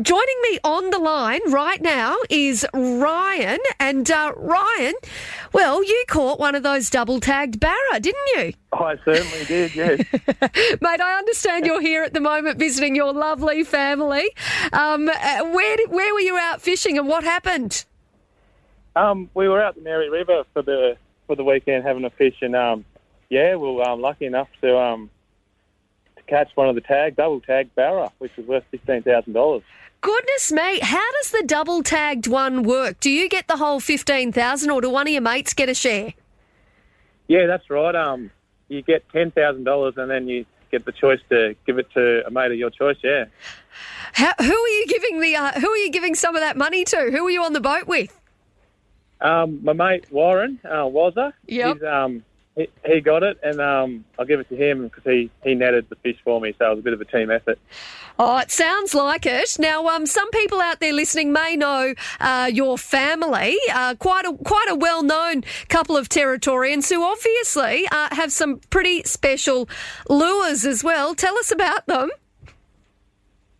Joining me on the line right now is Ryan. And uh, Ryan, well, you caught one of those double tagged barra, didn't you? I certainly did, yes. Mate, I understand you're here at the moment visiting your lovely family. Um, uh, where, did, where were you out fishing and what happened? um, we were out the Mary River for the for the weekend having a fish, and um, yeah, we were um, lucky enough to um, to catch one of the tag double tag barra, which was worth fifteen thousand dollars. Goodness me, how does the double tagged one work? Do you get the whole 15000 or do one of your mates get a share? Yeah, that's right. Um, you get ten thousand dollars, and then you get the choice to give it to a mate of your choice. Yeah. How, who are you giving the uh, who are you giving some of that money to? Who are you on the boat with? Um, my mate Warren uh, Wazza, um, he, he got it, and um, I'll give it to him because he, he netted the fish for me, so it was a bit of a team effort. Oh, it sounds like it. Now, um, some people out there listening may know uh, your family, uh, quite a quite a well known couple of Territorians who obviously uh, have some pretty special lures as well. Tell us about them.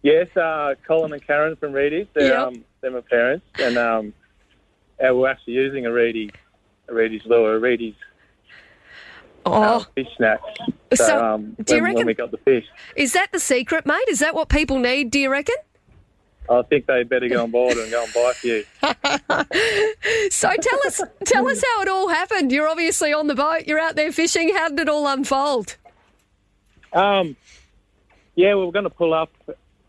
Yes, uh, Colin and Karen from Reidy. They're, Yep. um, they're my parents, and um, uh, we're actually using a Reidy, a Reidy's lure, a Reidy's Oh, fish snacks. So, um, do you when, reckon- when we got the fish, is that the secret, mate? Is that what people need? Do you reckon? I think they'd better go on board and go and buy a few. So tell us, tell us how it all happened. You're obviously on the boat. You're out there fishing. How did it all unfold? Um, yeah, we were going to pull up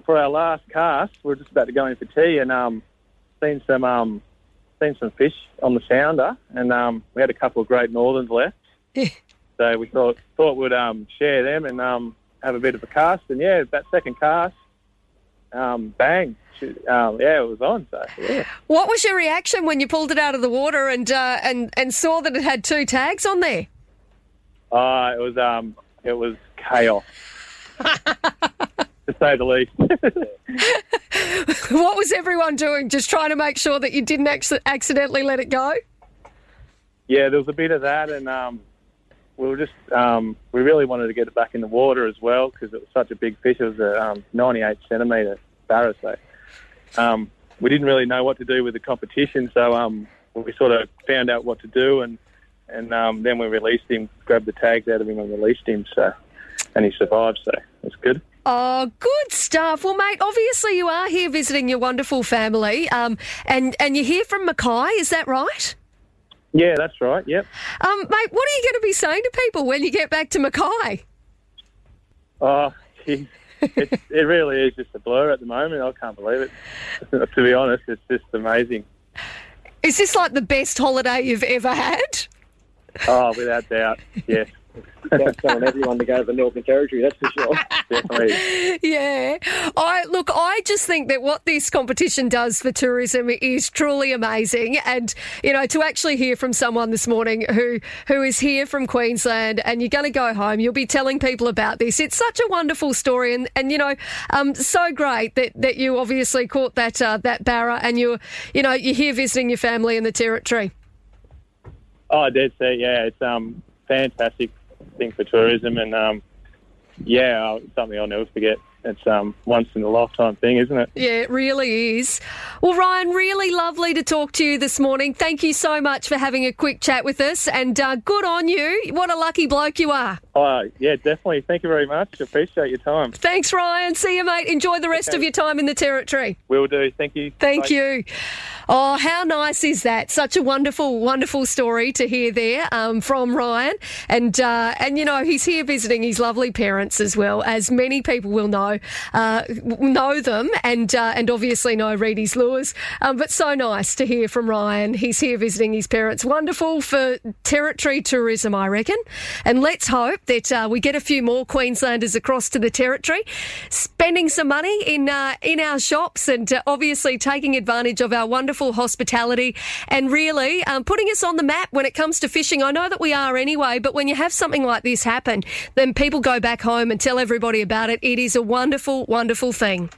for our last cast. We are just about to go in for tea, and um, seen some um, seen some fish on the sounder, and um, we had a couple of great northerns left. so we thought thought we'd um, share them and um, have a bit of a cast. And yeah, that second cast, um, bang, um, yeah, it was on. So yeah, What was your reaction when you pulled it out of the water and uh, and and saw that it had two tags on there? uh, it was um, it was chaos. to say the least. What was everyone doing? Just trying to make sure that you didn't acc- accidentally let it go? Yeah, there was a bit of that, and um, we were just um, we really wanted to get it back in the water as well because it was such a big fish. It was a um, 98 centimetre barra, so um, we didn't really know what to do with the competition. So um, we sort of found out what to do, and and um, then we released him, grabbed the tags out of him, and released him. So and he survived, so it's good. Oh, good stuff. Well, mate, obviously you are here visiting your wonderful family, um, and and you're here from Mackay. Is that right? Yeah, that's right. Yep. Um, mate, what are you going to be saying to people when you get back to Mackay? Oh, geez. it, it really is just a blur at the moment. I can't believe it. to be honest, it's just amazing. Is this like the best holiday you've ever had? Oh, without doubt, yes, That's telling everyone to go to the Northern Territory, that's for sure. definitely. Yeah. I look, I just think that what this competition does for tourism is truly amazing. And, you know, to actually hear from someone this morning who who is here from Queensland and you're gonna go home, you'll be telling people about this. It's such a wonderful story and, and you know, um so great that, that you obviously caught that uh, that barra and you're you know, you're here visiting your family in the territory. Oh, dead set. Yeah, it's um fantastic thing for tourism, and um yeah, something I'll never forget. It's um once in a lifetime thing, isn't it? Yeah, it really is. Well, Ryan, really lovely to talk to you this morning. Thank you so much for having a quick chat with us, and uh, good on you. What a lucky bloke you are. Oh, yeah, definitely. Thank you very much. Appreciate your time. Thanks, Ryan. See you, mate. Enjoy the rest Okay. of your time in the territory. Will do. Thank you. Thank Bye. you. Oh, how nice is that? Such a wonderful, wonderful story to hear there um, from Ryan, and uh, and you know he's here visiting his lovely parents as well, as many people will know uh, know them, and uh, and obviously know Reidy's Lures. Um, but so nice to hear from Ryan. He's here visiting his parents. Wonderful for territory tourism, I reckon. And let's hope that uh, we get a few more Queenslanders across to the territory, spending some money in uh, in our shops, and uh, obviously taking advantage of our wonderful hospitality, and really um, putting us on the map when it comes to fishing. I know that we are anyway, but when you have something like this happen, then people go back home and tell everybody about it. It is a wonderful, wonderful thing.